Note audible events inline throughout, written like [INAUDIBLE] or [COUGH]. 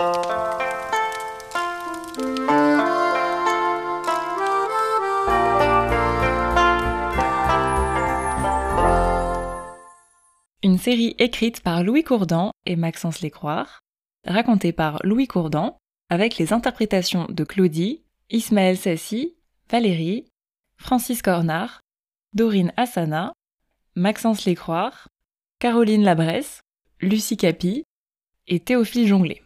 Une série écrite par Louis Courdan et Maxence Lécroire, racontée par Louis Courdan, avec les interprétations de Claudie, Ismaël Sassi, Valérie, Francis Cornard, Dorine Assana, Maxence Lécroire, Caroline Labresse, Lucie Capi et Théophile Jonglet.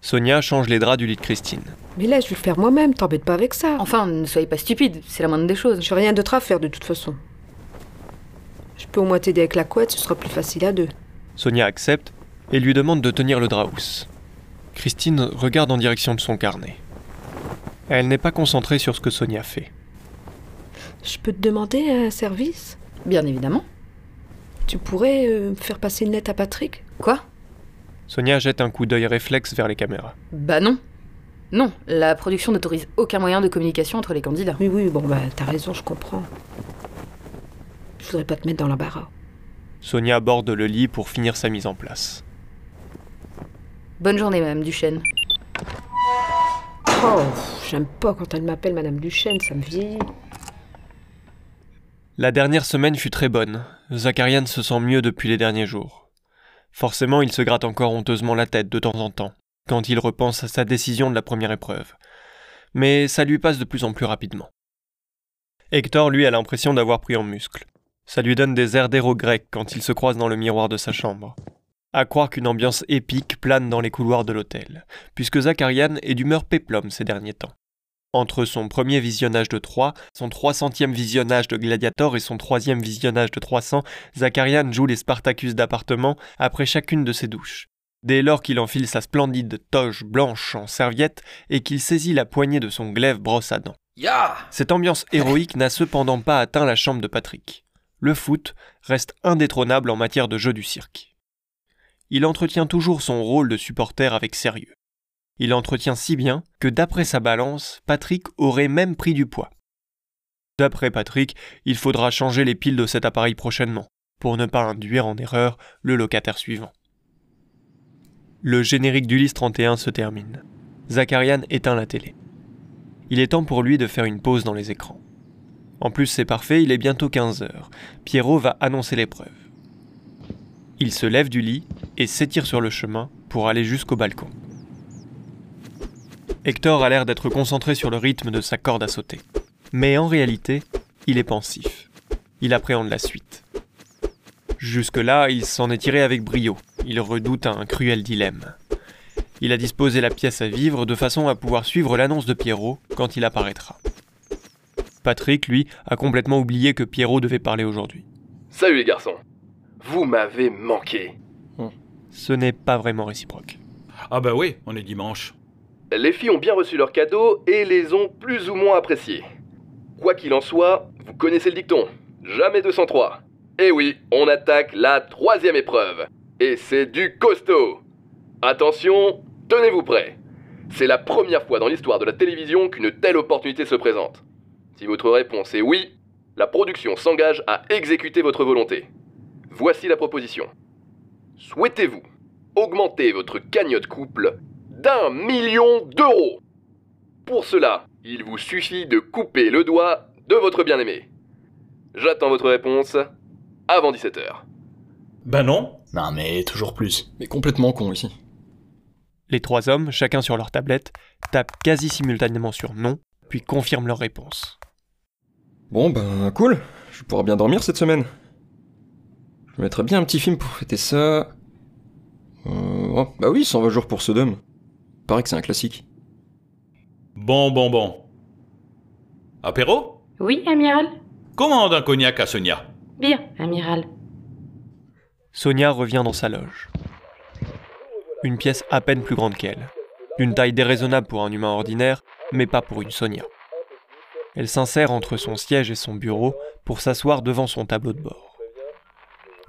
Sonia change les draps du lit de Christine. Mais là, je vais le faire moi-même, t'embête pas avec ça. Enfin, ne soyez pas stupide, c'est la moindre des choses. J'ai rien d'autre à faire de toute façon. Je peux au moins t'aider avec la couette, ce sera plus facile à deux. Sonia accepte et lui demande de tenir le drap housse. Christine regarde en direction de son carnet. Elle n'est pas concentrée sur ce que Sonia fait. Je peux te demander un service? Bien évidemment. Tu pourrais euh, me faire passer une lettre à Patrick? Quoi? Sonia jette un coup d'œil réflexe vers les caméras. Bah non. Non, la production n'autorise aucun moyen de communication entre les candidats. Oui, oui, bon, bah, t'as raison, je comprends. Je voudrais pas te mettre dans l'embarras. Sonia borde le lit pour finir sa mise en place. Bonne journée, Madame Duchesne. Oh, j'aime pas quand elle m'appelle Madame Duchesne, ça me vieillit. La dernière semaine fut très bonne. Zacharian se sent mieux depuis les derniers jours. Forcément, il se gratte encore honteusement la tête de temps en temps, quand il repense à sa décision de la première épreuve. Mais ça lui passe de plus en plus rapidement. Hector, lui, a l'impression d'avoir pris en muscle. Ça lui donne des airs d'héros grec quand il se croise dans le miroir de sa chambre. À croire qu'une ambiance épique plane dans les couloirs de l'hôtel, puisque Zacharian est d'humeur péplum ces derniers temps. Entre son premier visionnage de 3, son 300e visionnage de Gladiator et son troisième visionnage de 300, Zacharian joue les Spartacus d'appartement après chacune de ses douches. Dès lors qu'il enfile sa splendide toge blanche en serviette et qu'il saisit la poignée de son glaive brosse à dents. Cette ambiance héroïque n'a cependant pas atteint la chambre de Patrick. Le foot reste indétrônable en matière de jeu du cirque. Il entretient toujours son rôle de supporter avec sérieux. Il entretient si bien que d'après sa balance, Patrick aurait même pris du poids. D'après Patrick, il faudra changer les piles de cet appareil prochainement, pour ne pas induire en erreur le locataire suivant. Le générique d'Ulysse 31 se termine. Zacharian éteint la télé. Il est temps pour lui de faire une pause dans les écrans. En plus, c'est parfait, il est bientôt 15 heures. Pierrot va annoncer l'épreuve. Il se lève du lit et s'étire sur le chemin pour aller jusqu'au balcon. Hector a l'air d'être concentré sur le rythme de sa corde à sauter. Mais en réalité, il est pensif. Il appréhende la suite. Jusque-là, il s'en est tiré avec brio. Il redoute un cruel dilemme. Il a disposé la pièce à vivre de façon à pouvoir suivre l'annonce de Pierrot quand il apparaîtra. Patrick, lui, a complètement oublié que Pierrot devait parler aujourd'hui. Salut les garçons. Vous m'avez manqué. Ce n'est pas vraiment réciproque. Ah bah oui, on est dimanche. Les filles ont bien reçu leurs cadeaux et les ont plus ou moins appréciés. Quoi qu'il en soit, vous connaissez le dicton. Jamais 203. Et oui, on attaque la troisième épreuve. Et c'est du costaud. Attention, tenez-vous prêts. C'est la première fois dans l'histoire de la télévision qu'une telle opportunité se présente. Si votre réponse est oui, la production s'engage à exécuter votre volonté. Voici la proposition. Souhaitez-vous augmenter votre cagnotte couple d'un million d'euros. Pour cela, il vous suffit de couper le doigt de votre bien-aimé. J'attends votre réponse avant 17h. Ben non. Non mais toujours plus. Mais complètement con ici. Les trois hommes, chacun sur leur tablette, tapent quasi simultanément sur non, puis confirment leur réponse. Bon ben cool, je pourrai bien dormir cette semaine. Je mettrais bien un petit film pour fêter ça. Euh, oh, bah oui, 120 jours pour Sodome. Paraît que c'est un classique. Bon, bon, bon. Apéro? Oui, amiral Commande un cognac à Sonia. Bien, amiral. Sonia revient dans sa loge. Une pièce à peine plus grande qu'elle. D'une taille déraisonnable pour un humain ordinaire, mais pas pour une Sonia. Elle s'insère entre son siège et son bureau pour s'asseoir devant son tableau de bord.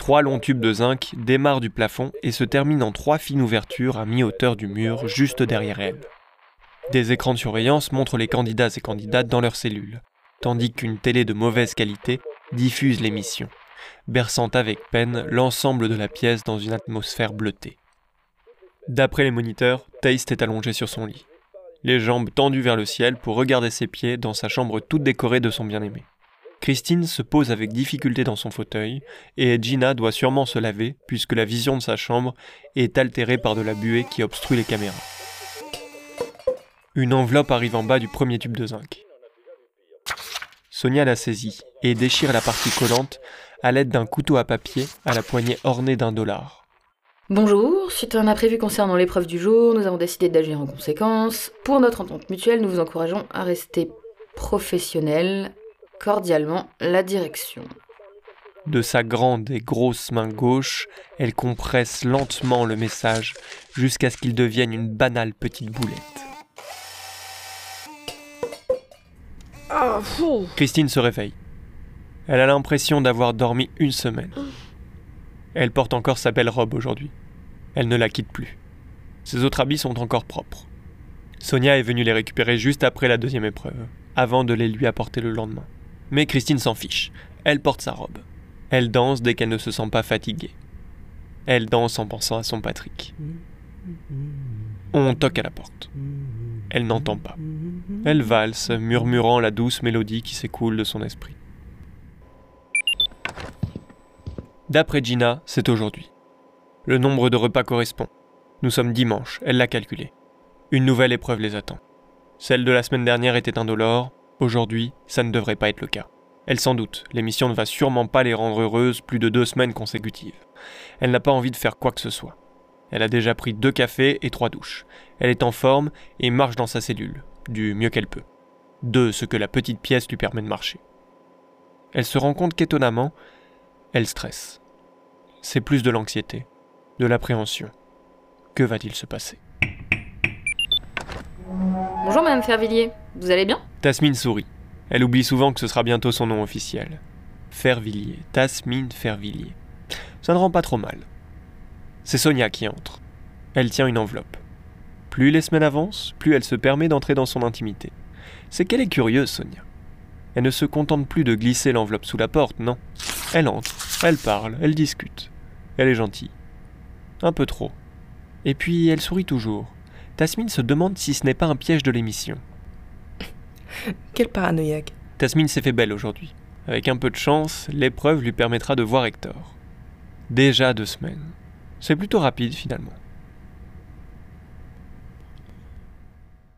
Trois longs tubes de zinc démarrent du plafond et se terminent en trois fines ouvertures à mi-hauteur du mur juste derrière elle. Des écrans de surveillance montrent les candidats et candidates dans leurs cellules, tandis qu'une télé de mauvaise qualité diffuse l'émission, berçant avec peine l'ensemble de la pièce dans une atmosphère bleutée. D'après les moniteurs, Taste est allongé sur son lit, les jambes tendues vers le ciel pour regarder ses pieds dans sa chambre toute décorée de son bien-aimé. Christine se pose avec difficulté dans son fauteuil, et Gina doit sûrement se laver, puisque la vision de sa chambre est altérée par de la buée qui obstrue les caméras. Une enveloppe arrive en bas du premier tube de zinc. Sonia la saisit et déchire la partie collante à l'aide d'un couteau à papier à la poignée ornée d'un dollar. Bonjour, suite à un imprévu concernant l'épreuve du jour, nous avons décidé d'agir en conséquence. Pour notre entente mutuelle, nous vous encourageons à rester professionnels. Cordialement, la direction. De sa grande et grosse main gauche, elle compresse lentement le message jusqu'à ce qu'il devienne une banale petite boulette. Ah, fou. Christine se réveille. Elle a l'impression d'avoir dormi une semaine. Elle porte encore sa belle robe aujourd'hui. Elle ne la quitte plus. Ses autres habits sont encore propres. Sonia est venue les récupérer juste après la deuxième épreuve, avant de les lui apporter le lendemain. Mais Christine s'en fiche. Elle porte sa robe. Elle danse dès qu'elle ne se sent pas fatiguée. Elle danse en pensant à son Patrick. On toque à la porte. Elle n'entend pas. Elle valse, murmurant la douce mélodie qui s'écoule de son esprit. D'après Gina, c'est aujourd'hui. Le nombre de repas correspond. Nous sommes dimanche, elle l'a calculé. Une nouvelle épreuve les attend. Celle de la semaine dernière était indolore, aujourd'hui, ça ne devrait pas être le cas. Elle s'en doute, l'émission ne va sûrement pas les rendre heureuses plus de deux semaines consécutives. Elle n'a pas envie de faire quoi que ce soit. Elle a déjà pris deux cafés et trois douches. Elle est en forme et marche dans sa cellule, du mieux qu'elle peut. De ce que la petite pièce lui permet de marcher. Elle se rend compte qu'étonnamment, elle stresse. C'est plus de l'anxiété, de l'appréhension. Que va-t-il se passer? Bonjour Madame Fervilliers, vous allez bien? Tasmine sourit. Elle oublie souvent que ce sera bientôt son nom officiel. Fervilliers, Tasmine Fervilliers. Ça ne rend pas trop mal. C'est Sonia qui entre. Elle tient une enveloppe. Plus les semaines avancent, plus elle se permet d'entrer dans son intimité. C'est qu'elle est curieuse, Sonia. Elle ne se contente plus de glisser l'enveloppe sous la porte, non. Elle entre, elle parle, elle discute. Elle est gentille. Un peu trop. Et puis elle sourit toujours. Tasmine se demande si ce n'est pas un piège de l'émission. [LAUGHS] Quel paranoïaque. Tasmine s'est fait belle aujourd'hui. Avec un peu de chance, l'épreuve lui permettra de voir Hector. Déjà deux semaines. C'est plutôt rapide finalement.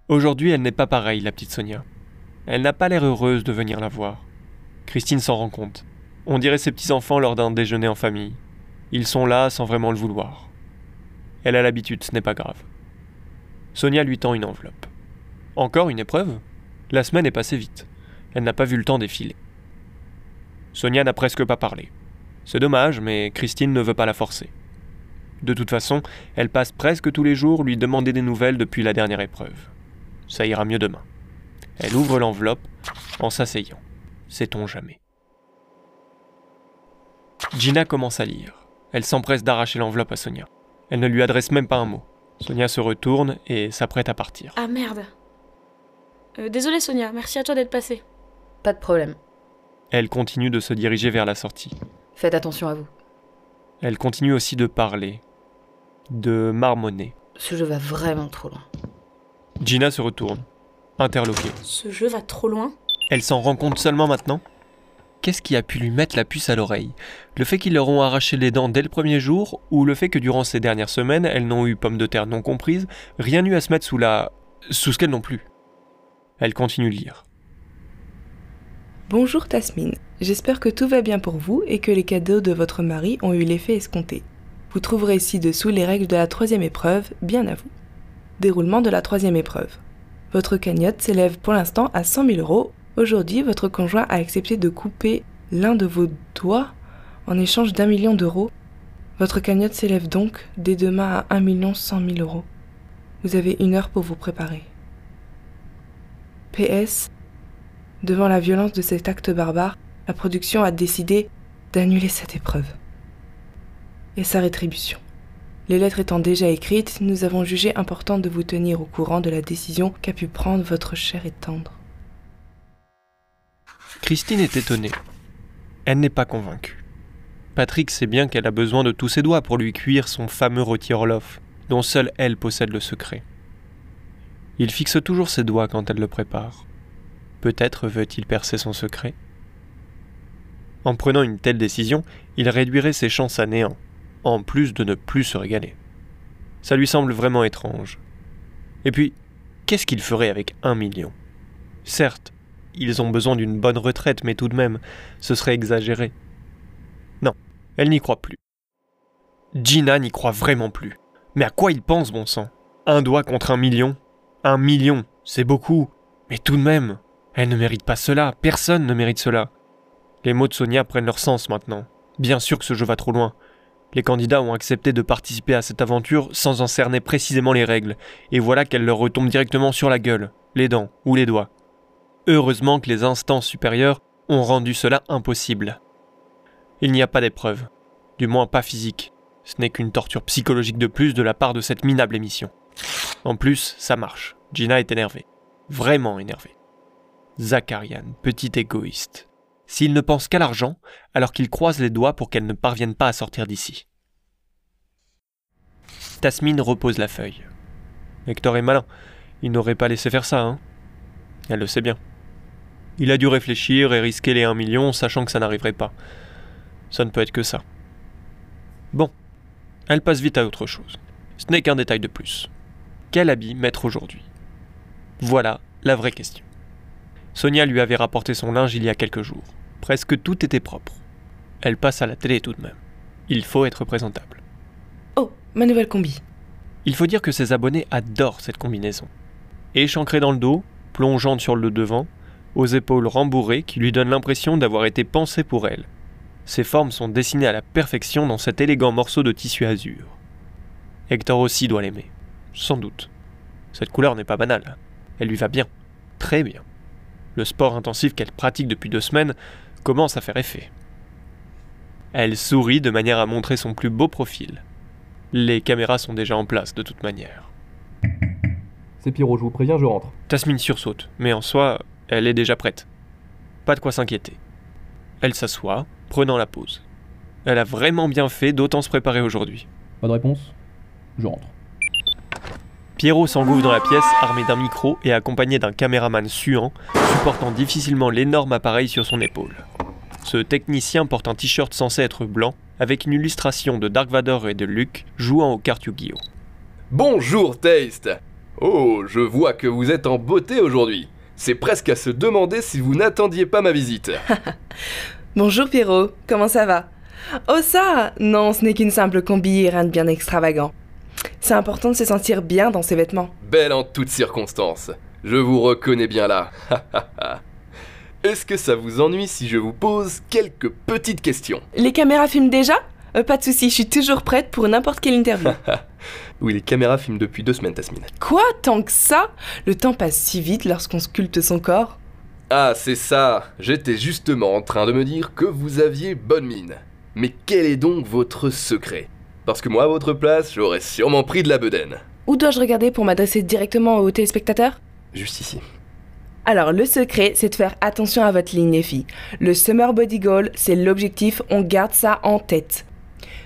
Aujourd'hui, elle n'est pas pareille, la petite Sonia. Elle n'a pas l'air heureuse de venir la voir. Christine s'en rend compte. On dirait ses petits-enfants lors d'un déjeuner en famille. Ils sont là sans vraiment le vouloir. Elle a l'habitude, ce n'est pas grave. Sonia lui tend une enveloppe. Encore une épreuve? La semaine est passée vite. Elle n'a pas vu le temps défiler. Sonia n'a presque pas parlé. C'est dommage, mais Christine ne veut pas la forcer. De toute façon, elle passe presque tous les jours lui demander des nouvelles depuis la dernière épreuve. Ça ira mieux demain. Elle ouvre l'enveloppe en s'asseyant. Sait-on jamais. Gina commence à lire. Elle s'empresse d'arracher l'enveloppe à Sonia. Elle ne lui adresse même pas un mot. Sonia se retourne et s'apprête à partir. Ah merde. Euh, désolée Sonia, merci à toi d'être passée. Pas de problème. Elle continue de se diriger vers la sortie. Faites attention à vous. Elle continue aussi de parler, de marmonner. Ce jeu va vraiment trop loin. Gina se retourne, interloquée. Ce jeu va trop loin? Elle s'en rend compte seulement maintenant? Qu'est-ce qui a pu lui mettre la puce à l'oreille? Le fait qu'ils leur ont arraché les dents dès le premier jour, ou le fait que durant ces dernières semaines, elles n'ont eu pommes de terre non comprises, rien eu à se mettre sous la... sous ce qu'elles n'ont plus? Elle continue de lire. Bonjour Tasmine, j'espère que tout va bien pour vous et que les cadeaux de votre mari ont eu l'effet escompté. Vous trouverez ci-dessous les règles de la troisième épreuve, bien à vous. Déroulement de la troisième épreuve. Votre cagnotte s'élève pour l'instant à 100 000 euros. Aujourd'hui, votre conjoint a accepté de couper l'un de vos doigts en échange d'un million d'euros. Votre cagnotte s'élève donc dès demain à 1 million 100 000 euros. Vous avez une heure pour vous préparer. PS, devant la violence de cet acte barbare, la production a décidé d'annuler cette épreuve. Et sa rétribution. Les lettres étant déjà écrites, nous avons jugé important de vous tenir au courant de la décision qu'a pu prendre votre cher et tendre. Christine est étonnée. Elle n'est pas convaincue. Patrick sait bien qu'elle a besoin de tous ses doigts pour lui cuire son fameux rôti Orloff, dont seule elle possède le secret. Il fixe toujours ses doigts quand elle le prépare. Peut-être veut-il percer son secret En prenant une telle décision, il réduirait ses chances à néant, en plus de ne plus se régaler. Ça lui semble vraiment étrange. Et puis, qu'est-ce qu'il ferait avec un million? Certes, ils ont besoin d'une bonne retraite, mais tout de même, ce serait exagéré. Non, elle n'y croit plus. Gina n'y croit vraiment plus. Mais à quoi il pense, bon sang? Un doigt contre un million? Un million, c'est beaucoup. Mais tout de même, elle ne mérite pas cela, personne ne mérite cela. Les mots de Sonia prennent leur sens maintenant. Bien sûr que ce jeu va trop loin. Les candidats ont accepté de participer à cette aventure sans en cerner précisément les règles, et voilà qu'elle leur retombe directement sur la gueule, les dents ou les doigts. Heureusement que les instances supérieures ont rendu cela impossible. Il n'y a pas d'épreuve, du moins pas physique. Ce n'est qu'une torture psychologique de plus de la part de cette minable émission. En plus, ça marche. Gina est énervée. Vraiment énervée. Zacharian, petit égoïste. S'il ne pense qu'à l'argent, alors qu'il croise les doigts pour qu'elle ne parvienne pas à sortir d'ici. Tasmine repose la feuille. Hector est malin. Il n'aurait pas laissé faire ça, hein. Elle le sait bien. Il a dû réfléchir et risquer les 1 million, sachant que ça n'arriverait pas. Ça ne peut être que ça. Bon, elle passe vite à autre chose. Ce n'est qu'un détail de plus. Quel habit mettre aujourd'hui? Voilà la vraie question. Sonia lui avait rapporté son linge il y a quelques jours. Presque tout était propre. Elle passe à la télé tout de même. Il faut être présentable. Oh, ma nouvelle combi. Il faut dire que ses abonnés adorent cette combinaison. Échancrée dans le dos, plongeante sur le devant, aux épaules rembourrées qui lui donnent l'impression d'avoir été pensée pour elle. Ses formes sont dessinées à la perfection dans cet élégant morceau de tissu azur. Hector aussi doit l'aimer. Sans doute. Cette couleur n'est pas banale. Elle lui va bien. Très bien. Le sport intensif qu'elle pratique depuis deux semaines commence à faire effet. Elle sourit de manière à montrer son plus beau profil. Les caméras sont déjà en place de toute manière. C'est Pierrot, je vous préviens, je rentre. Tasmine sursaute, mais en soi, elle est déjà prête. Pas de quoi s'inquiéter. Elle s'assoit, prenant la pause. Elle a vraiment bien fait d'autant se préparer aujourd'hui. Pas de réponse? Je rentre. Pierrot s'engouffre dans la pièce, armé d'un micro et accompagné d'un caméraman suant, supportant difficilement l'énorme appareil sur son épaule. Ce technicien porte un t-shirt censé être blanc, avec une illustration de Dark Vador et de Luke jouant aux cartes Yu-Gi-Oh! Bonjour Taste Oh, je vois que vous êtes en beauté aujourd'hui. C'est presque à se demander si vous n'attendiez pas ma visite. [LAUGHS] Bonjour Pierrot, comment ça va? Oh ça Non, ce n'est qu'une simple combi et rien de bien extravagant. C'est important de se sentir bien dans ses vêtements. Belle en toutes circonstances. Je vous reconnais bien là. [LAUGHS] Est-ce que ça vous ennuie si je vous pose quelques petites questions? Les caméras filment déjà? Euh, Pas de soucis, je suis toujours prête pour n'importe quelle interview. [LAUGHS] Oui, les caméras filment depuis deux semaines, Tasmine. Quoi Tant que ça? Le temps passe si vite lorsqu'on sculpte son corps. Ah, c'est ça J'étais justement en train de me dire que vous aviez bonne mine. Mais quel est donc votre secret? Parce que moi, à votre place, j'aurais sûrement pris de la bedaine. Où dois-je regarder pour m'adresser directement aux téléspectateurs Juste ici. Alors, le secret, c'est de faire attention à votre ligne, les filles. Le Summer Body Goal, c'est l'objectif, on garde ça en tête.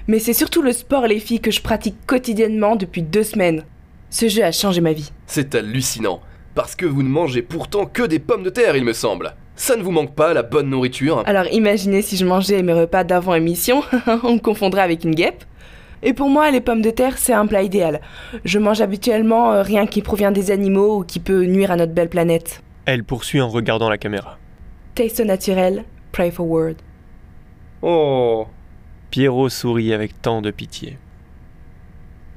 Mais c'est surtout le sport, les filles, que je pratique quotidiennement depuis deux semaines. Ce jeu a changé ma vie. C'est hallucinant. Parce que vous ne mangez pourtant que des pommes de terre, il me semble. Ça ne vous manque pas, la bonne nourriture? Alors, imaginez si je mangeais mes repas d'avant émission, [LAUGHS] on me confondrait avec une guêpe. Et pour moi, les pommes de terre, c'est un plat idéal. Je mange habituellement euh, rien qui provient des animaux ou qui peut nuire à notre belle planète. Elle poursuit en regardant la caméra. Taste au naturel, pray forward. Oh Pierrot sourit avec tant de pitié.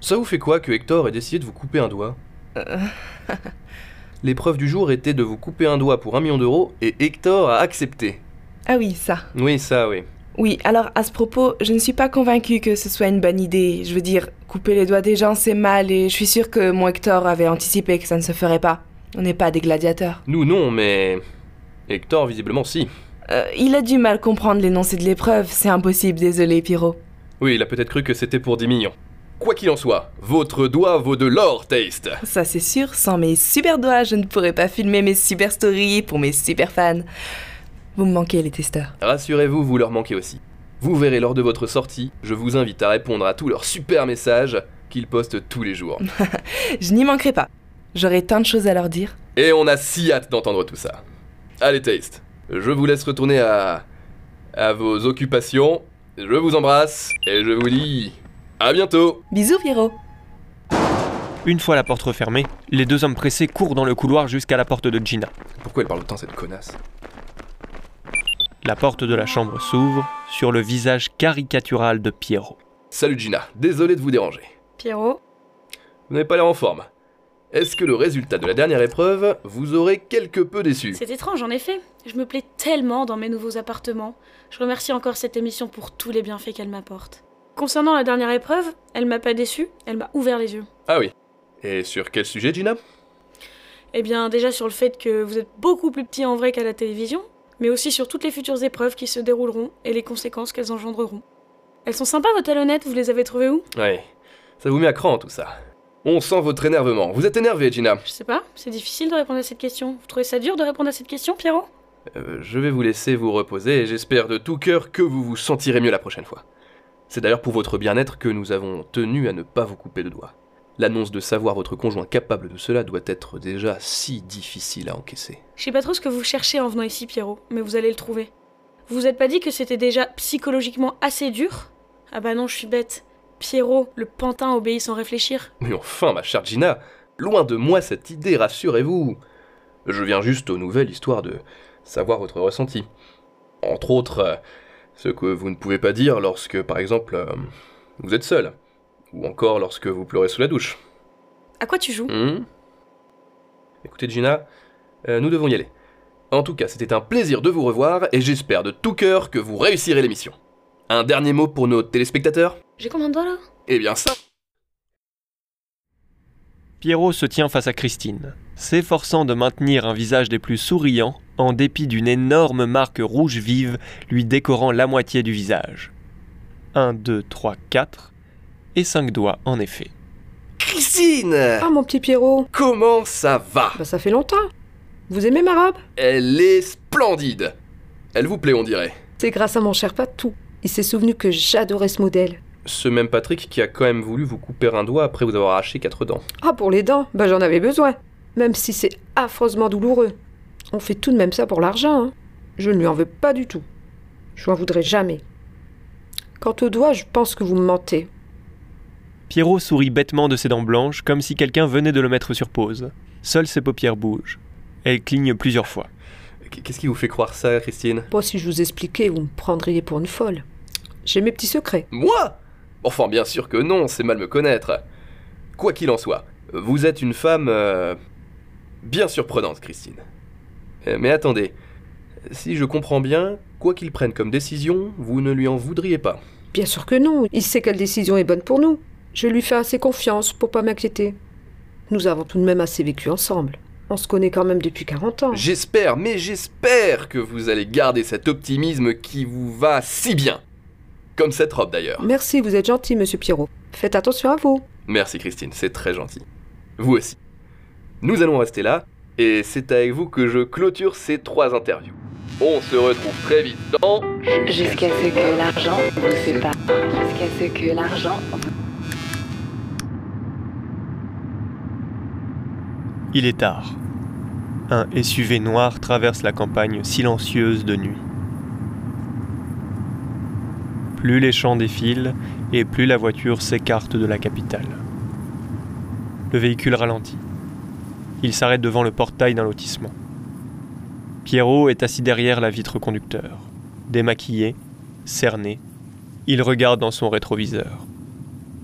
Ça vous fait quoi que Hector ait décidé de vous couper un doigt? [LAUGHS] L'épreuve du jour était de vous couper un doigt pour un million d'euros et Hector a accepté. Ah oui, ça. Oui, ça, oui. Oui, alors à ce propos, je ne suis pas convaincue que ce soit une bonne idée. Je veux dire, couper les doigts des gens, c'est mal et je suis sûre que mon Hector avait anticipé que ça ne se ferait pas. On n'est pas des gladiateurs. Nous, non, mais. Hector, visiblement, si. Euh, il a du mal comprendre l'énoncé de l'épreuve, c'est impossible, désolé, Pyro. Oui, il a peut-être cru que c'était pour 10 millions. Quoi qu'il en soit, votre doigt vaut de l'or, Taste. Ça c'est sûr, sans mes super doigts, je ne pourrais pas filmer mes super stories pour mes super fans. Vous me manquez, les testeurs. Rassurez-vous, vous leur manquez aussi. Vous verrez lors de votre sortie, je vous invite à répondre à tous leurs super messages qu'ils postent tous les jours. [LAUGHS] Je n'y manquerai pas. J'aurai tant de choses à leur dire. Et on a si hâte d'entendre tout ça. Allez, Taste, je vous laisse retourner à. à vos occupations. Je vous embrasse et je vous dis. à bientôt Bisous, Pierrot. Une fois la porte refermée, les deux hommes pressés courent dans le couloir jusqu'à la porte de Gina. Pourquoi elle parle autant cette connasse? La porte de la chambre s'ouvre sur le visage caricatural de Pierrot. Salut Gina, désolé de vous déranger. Pierrot? Vous n'avez pas l'air en forme. Est-ce que le résultat de la dernière épreuve vous aurait quelque peu déçu? C'est étrange en effet. Je me plais tellement dans mes nouveaux appartements. Je remercie encore cette émission pour tous les bienfaits qu'elle m'apporte. Concernant la dernière épreuve, elle m'a pas déçu, elle m'a ouvert les yeux. Ah oui. Et sur quel sujet, Gina? Eh bien, déjà sur le fait que vous êtes beaucoup plus petit en vrai qu'à la télévision, mais aussi sur toutes les futures épreuves qui se dérouleront et les conséquences qu'elles engendreront. Elles sont sympas vos talonnettes, vous les avez trouvées où? Ouais. Ça vous met à cran tout ça. On sent votre énervement. Vous êtes énervé, Gina. Je sais pas, c'est difficile de répondre à cette question. Vous trouvez ça dur de répondre à cette question, Pierrot? Euh, je vais vous laisser vous reposer et j'espère de tout cœur que vous vous sentirez mieux la prochaine fois. C'est d'ailleurs pour votre bien-être que nous avons tenu à ne pas vous couper de doigts. L'annonce de savoir votre conjoint capable de cela doit être déjà si difficile à encaisser. Je sais pas trop ce que vous cherchez en venant ici, Pierrot, mais vous allez le trouver. Vous vous êtes pas dit que c'était déjà psychologiquement assez dur? Ah bah non, je suis bête. Pierrot, le pantin obéit sans réfléchir. Mais enfin, ma chère Gina, loin de moi cette idée, rassurez-vous. Je viens juste aux nouvelles histoire de savoir votre ressenti. Entre autres, euh, ce que vous ne pouvez pas dire lorsque, par exemple, euh, vous êtes seul. Ou encore lorsque vous pleurez sous la douche. À quoi tu joues? Hmm? Écoutez, Gina, euh, nous devons y aller. En tout cas, c'était un plaisir de vous revoir et j'espère de tout cœur que vous réussirez l'émission. Un dernier mot pour nos téléspectateurs? J'ai combien de doigts là Eh bien, ça Pierrot se tient face à Christine, s'efforçant de maintenir un visage des plus souriants en dépit d'une énorme marque rouge vive lui décorant la moitié du visage. 1, 2, 3, 4 et 5 doigts en effet. Christine Ah, mon petit Pierrot Comment ça va? Bah, ça fait longtemps. Vous aimez ma robe? Elle est splendide Elle vous plaît, on dirait. C'est grâce à mon cher Patou. Il s'est souvenu que j'adorais ce modèle. Ce même Patrick qui a quand même voulu vous couper un doigt après vous avoir arraché quatre dents. Ah, pour les dents? Bah, j'en avais besoin. Même si c'est affreusement douloureux. On fait tout de même ça pour l'argent, hein. Je ne lui en veux pas du tout. Je n'en voudrais jamais. Quant aux doigts, je pense que vous me mentez. Pierrot sourit bêtement de ses dents blanches comme si quelqu'un venait de le mettre sur pause. Seules ses paupières bougent. Elle cligne plusieurs fois. Qu'est-ce qui vous fait croire ça, Christine? Bon, si je vous expliquais, vous me prendriez pour une folle. J'ai mes petits secrets. Moi? Enfin, bien sûr que non, c'est mal me connaître. Quoi qu'il en soit, vous êtes une femme... euh, bien surprenante, Christine. Euh, Mais attendez, si je comprends bien, quoi qu'il prenne comme décision, vous ne lui en voudriez pas. Bien sûr que non. Il sait quelle décision est bonne pour nous. Je lui fais assez confiance pour pas m'inquiéter. Nous avons tout de même assez vécu ensemble. On se connaît quand même depuis 40 ans. J'espère, mais j'espère que vous allez garder cet optimisme qui vous va si bien. Comme cette robe d'ailleurs. Merci, vous êtes gentil, monsieur Pierrot. Faites attention à vous. Merci Christine, c'est très gentil. Vous aussi. Nous allons rester là, et c'est avec vous que je clôture ces trois interviews. On se retrouve très vite dans... Jusqu'à ce que l'argent vous sépare. Jusqu'à ce que l'argent Il est tard. Un SUV noir traverse la campagne silencieuse de nuit. Plus les champs défilent et plus la voiture s'écarte de la capitale. Le véhicule ralentit. Il s'arrête devant le portail d'un lotissement. Pierrot est assis derrière la vitre conducteur. Démaquillé, cerné, il regarde dans son rétroviseur.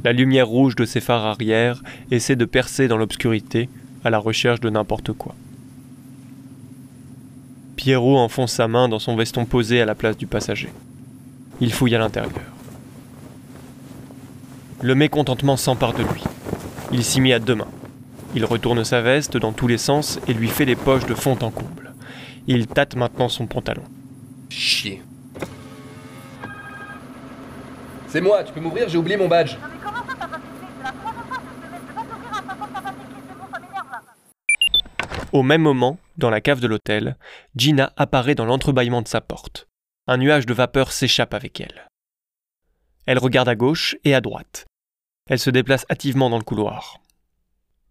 La lumière rouge de ses phares arrière essaie de percer dans l'obscurité à la recherche de n'importe quoi. Pierrot enfonce sa main dans son veston posé à la place du passager. Il fouille à l'intérieur. Le mécontentement s'empare de lui. Il s'y met à deux mains. Il retourne sa veste dans tous les sens et lui fait les poches de fond en comble. Il tâte maintenant son pantalon. Chier. C'est moi, tu peux m'ouvrir, j'ai oublié mon badge. Au même moment, dans la cave de l'hôtel, Gina apparaît dans l'entrebâillement de sa porte. Un nuage de vapeur s'échappe avec elle. Elle regarde à gauche et à droite. Elle se déplace hâtivement dans le couloir.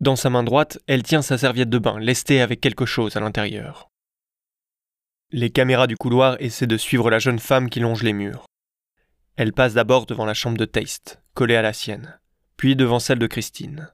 Dans sa main droite, elle tient sa serviette de bain, lestée avec quelque chose à l'intérieur. Les caméras du couloir essaient de suivre la jeune femme qui longe les murs. Elle passe d'abord devant la chambre de Taste, collée à la sienne, puis devant celle de Christine.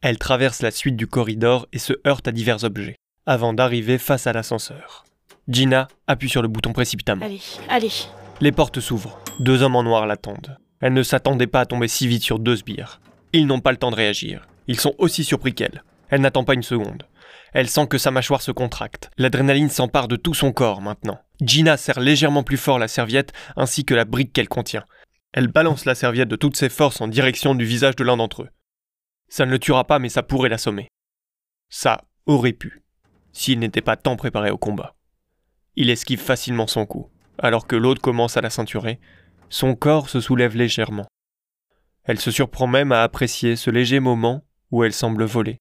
Elle traverse la suite du corridor et se heurte à divers objets, avant d'arriver face à l'ascenseur. Gina appuie sur le bouton précipitamment. Allez, allez. Les portes s'ouvrent. Deux hommes en noir l'attendent. Elle ne s'attendait pas à tomber si vite sur deux sbires. Ils n'ont pas le temps de réagir. Ils sont aussi surpris qu'elle. Elle n'attend pas une seconde. Elle sent que sa mâchoire se contracte. L'adrénaline s'empare de tout son corps maintenant. Gina serre légèrement plus fort la serviette ainsi que la brique qu'elle contient. Elle balance la serviette de toutes ses forces en direction du visage de l'un d'entre eux. Ça ne le tuera pas mais ça pourrait l'assommer. Ça aurait pu, s'il n'était pas tant préparé au combat. Il esquive facilement son coup, alors que l'autre commence à la ceinturer. Son corps se soulève légèrement. Elle se surprend même à apprécier ce léger moment où elle semble voler.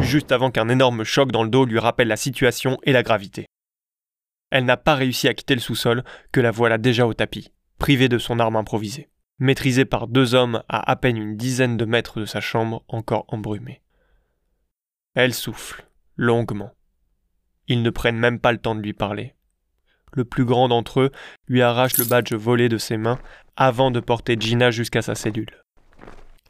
Juste avant qu'un énorme choc dans le dos lui rappelle la situation et la gravité. Elle n'a pas réussi à quitter le sous-sol que la voilà déjà au tapis, privée de son arme improvisée, maîtrisée par deux hommes à à peine une dizaine de mètres de sa chambre encore embrumée. Elle souffle, longuement. Ils ne prennent même pas le temps de lui parler. Le plus grand d'entre eux lui arrache le badge volé de ses mains avant de porter Gina jusqu'à sa cellule.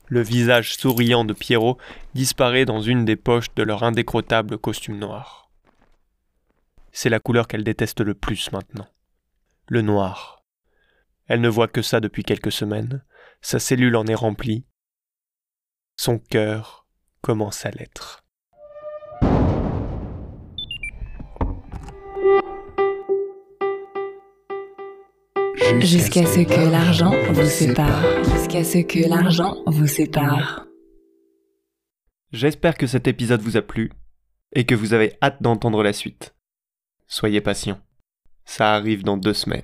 Le visage souriant de Pierrot disparaît dans une des poches de leur indécrottable costume noir. C'est la couleur qu'elle déteste le plus maintenant. Le noir. Elle ne voit que ça depuis quelques semaines. Sa cellule en est remplie. Son cœur commence à l'être. Jusqu'à ce que l'argent vous sépare. Jusqu'à ce que l'argent vous sépare. J'espère que cet épisode vous a plu et que vous avez hâte d'entendre la suite. Soyez patient. Ça arrive dans deux semaines.